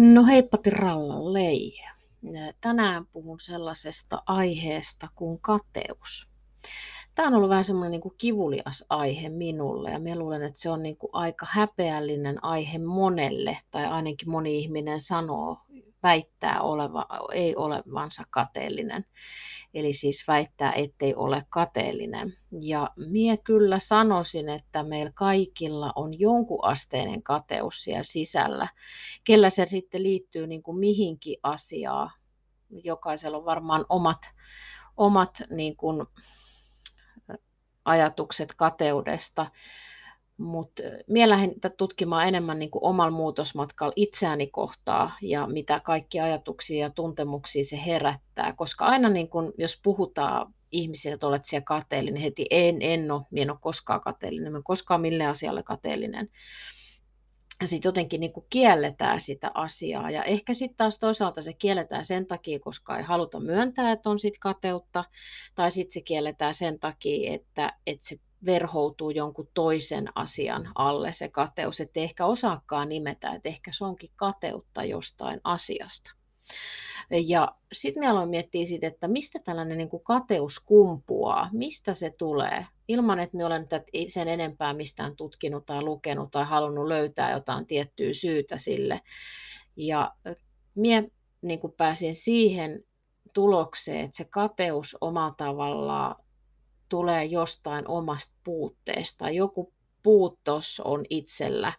No heippati leija. Tänään puhun sellaisesta aiheesta kuin kateus. Tämä on ollut vähän semmoinen niin kuin kivulias aihe minulle ja minä luulen, että se on niin kuin aika häpeällinen aihe monelle, tai ainakin moni ihminen sanoo, väittää oleva, ei olevansa kateellinen. Eli siis väittää, ettei ole kateellinen. Ja mie kyllä sanoisin, että meillä kaikilla on jonkun asteinen kateus siellä sisällä. Kellä se sitten liittyy niin kuin mihinkin asiaan. Jokaisella on varmaan omat, omat niin kuin ajatukset kateudesta. Mutta minä lähdin tutkimaan enemmän niin kuin omalla muutosmatkalla itseäni kohtaa ja mitä kaikki ajatuksia ja tuntemuksia se herättää. Koska aina niin kuin, jos puhutaan ihmisille, että olet siellä kateellinen, niin heti en, en ole, minä en ole koskaan kateellinen, en koskaan mille asialle kateellinen. Ja sitten jotenkin niin kuin kielletään sitä asiaa. Ja ehkä sitten taas toisaalta se kielletään sen takia, koska ei haluta myöntää, että on sitten kateutta. Tai sitten se kielletään sen takia, että, että se verhoutuu jonkun toisen asian alle se kateus, että ehkä osaakaan nimetä, että ehkä se onkin kateutta jostain asiasta. Ja sitten me aloin miettiä sit, että mistä tällainen niin kuin kateus kumpuaa, mistä se tulee, ilman että me olen sen enempää mistään tutkinut tai lukenut tai halunnut löytää jotain tiettyä syytä sille. Ja minä niin kuin pääsin siihen tulokseen, että se kateus omalla tavallaan tulee jostain omasta puutteesta. Joku puuttos on itsellä.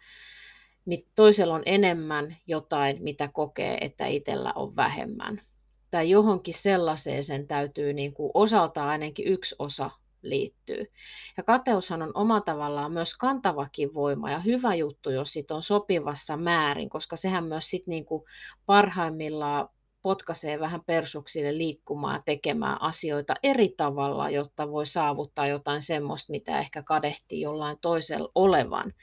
Toisella on enemmän jotain, mitä kokee, että itsellä on vähemmän. Tai johonkin sellaiseen sen täytyy niin kuin osalta ainakin yksi osa liittyy. Ja kateushan on oma tavallaan myös kantavakin voima ja hyvä juttu, jos sit on sopivassa määrin, koska sehän myös sit niin kuin parhaimmillaan potkaisee vähän persuksille liikkumaan tekemään asioita eri tavalla, jotta voi saavuttaa jotain semmoista, mitä ehkä kadehtii jollain toisella olevan.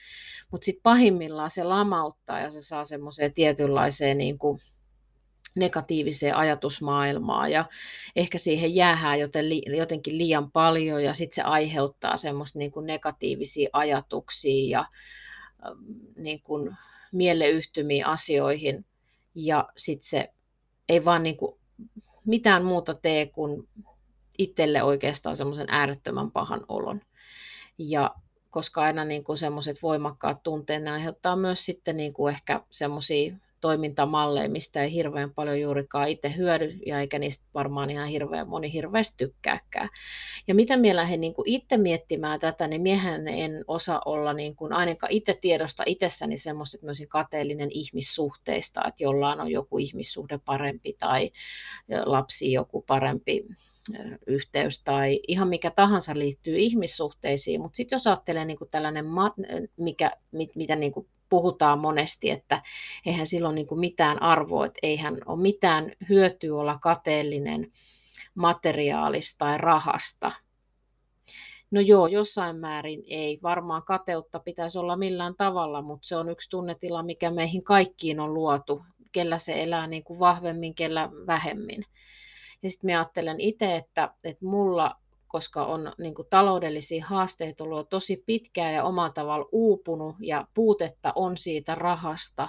Mutta sitten pahimmillaan se lamauttaa ja se saa semmoiseen tietynlaiseen niin kuin negatiiviseen ajatusmaailmaan ja ehkä siihen jäähää jotenkin liian paljon ja sitten se aiheuttaa semmoista niin kuin negatiivisia ajatuksia ja niin kuin mieleyhtymiä asioihin ja sitten se ei vaan niin kuin mitään muuta tee kuin itselle oikeastaan semmoisen äärettömän pahan olon. Ja koska aina niin kuin semmoiset voimakkaat tunteet, ne aiheuttaa myös sitten niin kuin ehkä semmoisia toimintamalleja, mistä ei hirveän paljon juurikaan itse hyödy, ja eikä niistä varmaan ihan hirveän moni hirveästi tykkääkään. Ja mitä minä lähden niin kuin itse miettimään tätä, niin miehän en osaa olla niin kuin ainakaan itse tiedosta itsessäni semmoiset kateellinen ihmissuhteista, että jollain on joku ihmissuhde parempi tai lapsi joku parempi yhteys tai ihan mikä tahansa liittyy ihmissuhteisiin, mutta sitten jos ajattelee niin kuin tällainen, mikä, mit, mitä niin kuin puhutaan monesti, että eihän silloin niin kuin mitään arvoa, että eihän ole mitään hyötyä olla kateellinen materiaalista tai rahasta. No joo, jossain määrin ei. Varmaan kateutta pitäisi olla millään tavalla, mutta se on yksi tunnetila, mikä meihin kaikkiin on luotu. Kellä se elää niin kuin vahvemmin, kellä vähemmin. Ja sitten ajattelen itse, että, että mulla koska on niin kuin, taloudellisia haasteita ollut tosi pitkään ja omalla tavalla uupunut ja puutetta on siitä rahasta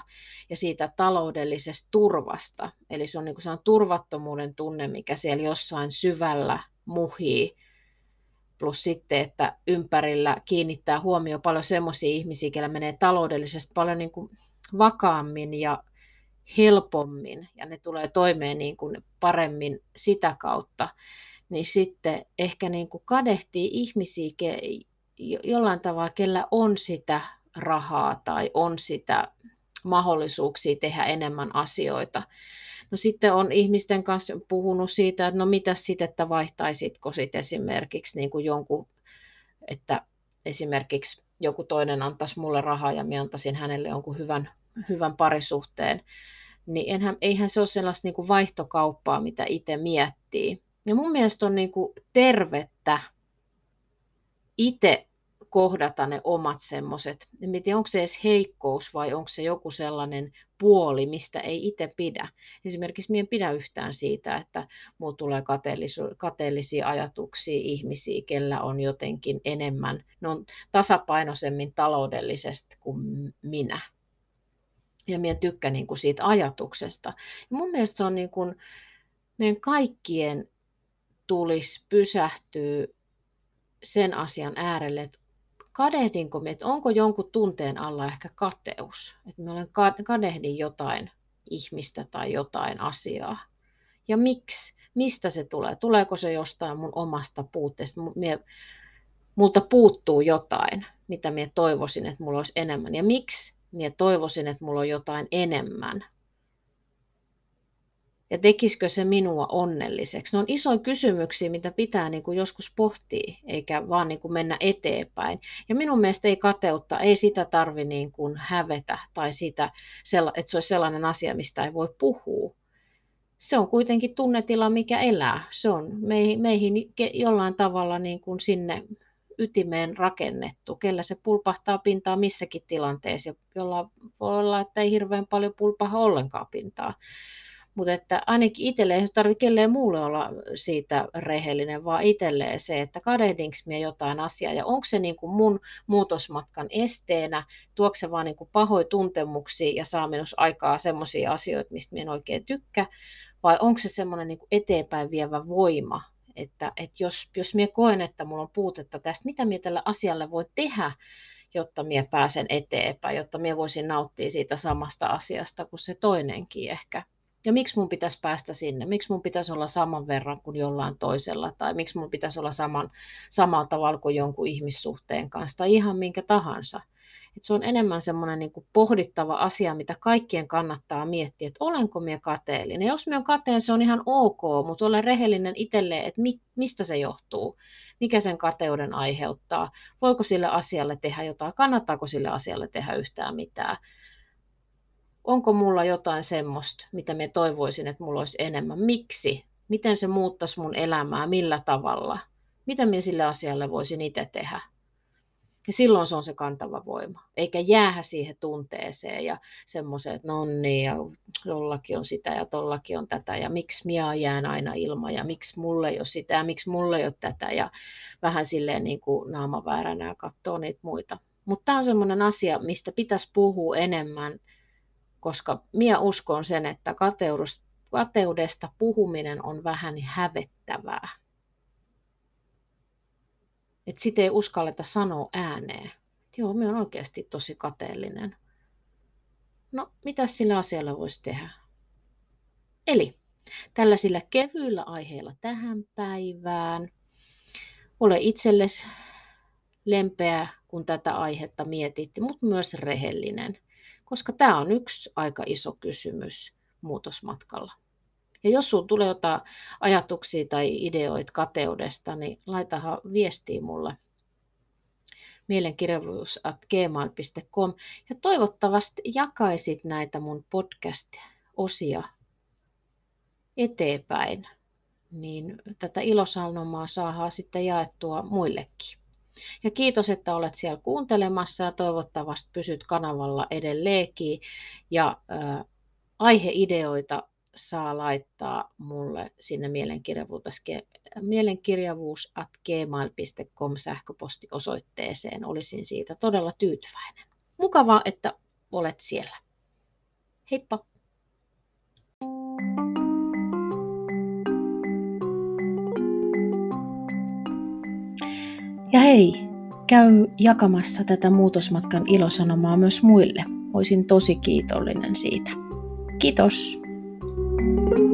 ja siitä taloudellisesta turvasta. Eli se on niin kuin, se on turvattomuuden tunne, mikä siellä jossain syvällä muhii. Plus sitten, että ympärillä kiinnittää huomioon paljon semmoisia ihmisiä, joilla menee taloudellisesti paljon niin kuin vakaammin ja helpommin ja ne tulee toimeen niin kuin paremmin sitä kautta niin sitten ehkä niin kuin kadehtii ihmisiä jollain tavalla, kellä on sitä rahaa tai on sitä mahdollisuuksia tehdä enemmän asioita. No sitten on ihmisten kanssa puhunut siitä, että no mitä sitten, että vaihtaisitko sitten esimerkiksi niin kuin jonkun, että esimerkiksi joku toinen antaisi mulle rahaa ja minä antaisin hänelle jonkun hyvän hyvän parisuhteen, niin enhän, eihän se ole sellaista niin kuin vaihtokauppaa, mitä itse miettii. Ja mun mielestä on niin kuin tervettä itse kohdata ne omat semmoiset, en tiedä onko se edes heikkous vai onko se joku sellainen puoli, mistä ei itse pidä. Esimerkiksi minä en pidä yhtään siitä, että mulla tulee kateellisia ajatuksia ihmisiä, kellä on jotenkin enemmän, ne on tasapainoisemmin taloudellisesti kuin minä. Ja minä tykkään niin siitä ajatuksesta. Ja mun mielestä se on niin kuin, meidän kaikkien tulisi pysähtyä sen asian äärelle, että kadehdinko me, että onko jonkun tunteen alla ehkä kateus, että mä olen kadehdin jotain ihmistä tai jotain asiaa. Ja miksi? Mistä se tulee? Tuleeko se jostain mun omasta puutteesta? Mie, multa puuttuu jotain, mitä minä toivoisin, että mulla olisi enemmän. Ja miksi minä toivoisin, että mulla on jotain enemmän? Ja tekisikö se minua onnelliseksi? Ne on isoja kysymyksiä, mitä pitää niin kuin joskus pohtia, eikä vaan niin kuin mennä eteenpäin. Ja minun mielestä ei kateutta, ei sitä tarvi niin kuin hävetä tai sitä, että se olisi sellainen asia, mistä ei voi puhua. Se on kuitenkin tunnetila, mikä elää. Se on meihin, meihin jollain tavalla niin kuin sinne ytimeen rakennettu, kellä se pulpahtaa pintaa missäkin tilanteessa, jolla voi olla, että ei hirveän paljon pulpaha ollenkaan pintaa. Mutta että ainakin itselleen ei tarvitse kelleen muulle olla siitä rehellinen, vaan itselleen se, että kadehdinko minä jotain asiaa? Ja onko se niin kuin mun muutosmatkan esteenä, tuoko se vaan niin kuin pahoja tuntemuksia ja saa minus aikaa sellaisia asioita, mistä minä en oikein tykkää, vai onko se semmoinen niin eteenpäin vievä voima, että, että jos, jos minä koen, että minulla on puutetta tästä, mitä minä tällä asialle voi tehdä, jotta minä pääsen eteenpäin, jotta minä voisin nauttia siitä samasta asiasta kuin se toinenkin ehkä. Ja miksi mun pitäisi päästä sinne? Miksi mun pitäisi olla saman verran kuin jollain toisella? Tai miksi mun pitäisi olla saman, samalla tavalla kuin jonkun ihmissuhteen kanssa? Tai ihan minkä tahansa. Et se on enemmän semmoinen niin pohdittava asia, mitä kaikkien kannattaa miettiä, että olenko minä kateellinen. Jos minä olen kateen, se on ihan ok, mutta olen rehellinen itselleen, että mi, mistä se johtuu, mikä sen kateuden aiheuttaa, voiko sille asialle tehdä jotain, kannattaako sille asialle tehdä yhtään mitään onko mulla jotain semmoista, mitä me toivoisin, että mulla olisi enemmän. Miksi? Miten se muuttaisi mun elämää? Millä tavalla? Mitä minä sille asialle voisin itse tehdä? Ja silloin se on se kantava voima. Eikä jäähä siihen tunteeseen ja semmoiseen, että no niin, ja jollakin on sitä ja tollakin on tätä, ja miksi minä jään aina ilman, ja miksi mulle ei ole sitä, ja miksi mulle ei ole tätä, ja vähän silleen niin kuin naama vääränä ja katsoo niitä muita. Mutta tämä on semmoinen asia, mistä pitäisi puhua enemmän koska minä uskon sen, että kateudesta puhuminen on vähän hävettävää. Että sitä ei uskalleta sanoa ääneen. Joo, minä olen oikeasti tosi kateellinen. No, mitä sillä asialla voisi tehdä? Eli tällaisilla kevyillä aiheilla tähän päivään. Ole itsellesi lempeä, kun tätä aihetta mietitte, mutta myös rehellinen koska tämä on yksi aika iso kysymys muutosmatkalla. Ja jos sinulla tulee jotain ajatuksia tai ideoita kateudesta, niin laitahan viestiä mulle mielenkirjavuus.gmail.com ja toivottavasti jakaisit näitä mun podcast-osia eteenpäin, niin tätä ilosanomaa saadaan sitten jaettua muillekin. Ja kiitos, että olet siellä kuuntelemassa ja toivottavasti pysyt kanavalla edelleenkin. Ja äh, aiheideoita saa laittaa mulle sinne mielenkirjavuus.gmail.com sähköpostiosoitteeseen. Olisin siitä todella tyytyväinen. Mukavaa, että olet siellä. Heippa! Ja hei, käy jakamassa tätä muutosmatkan ilosanomaa myös muille. Olisin tosi kiitollinen siitä. Kiitos! thank you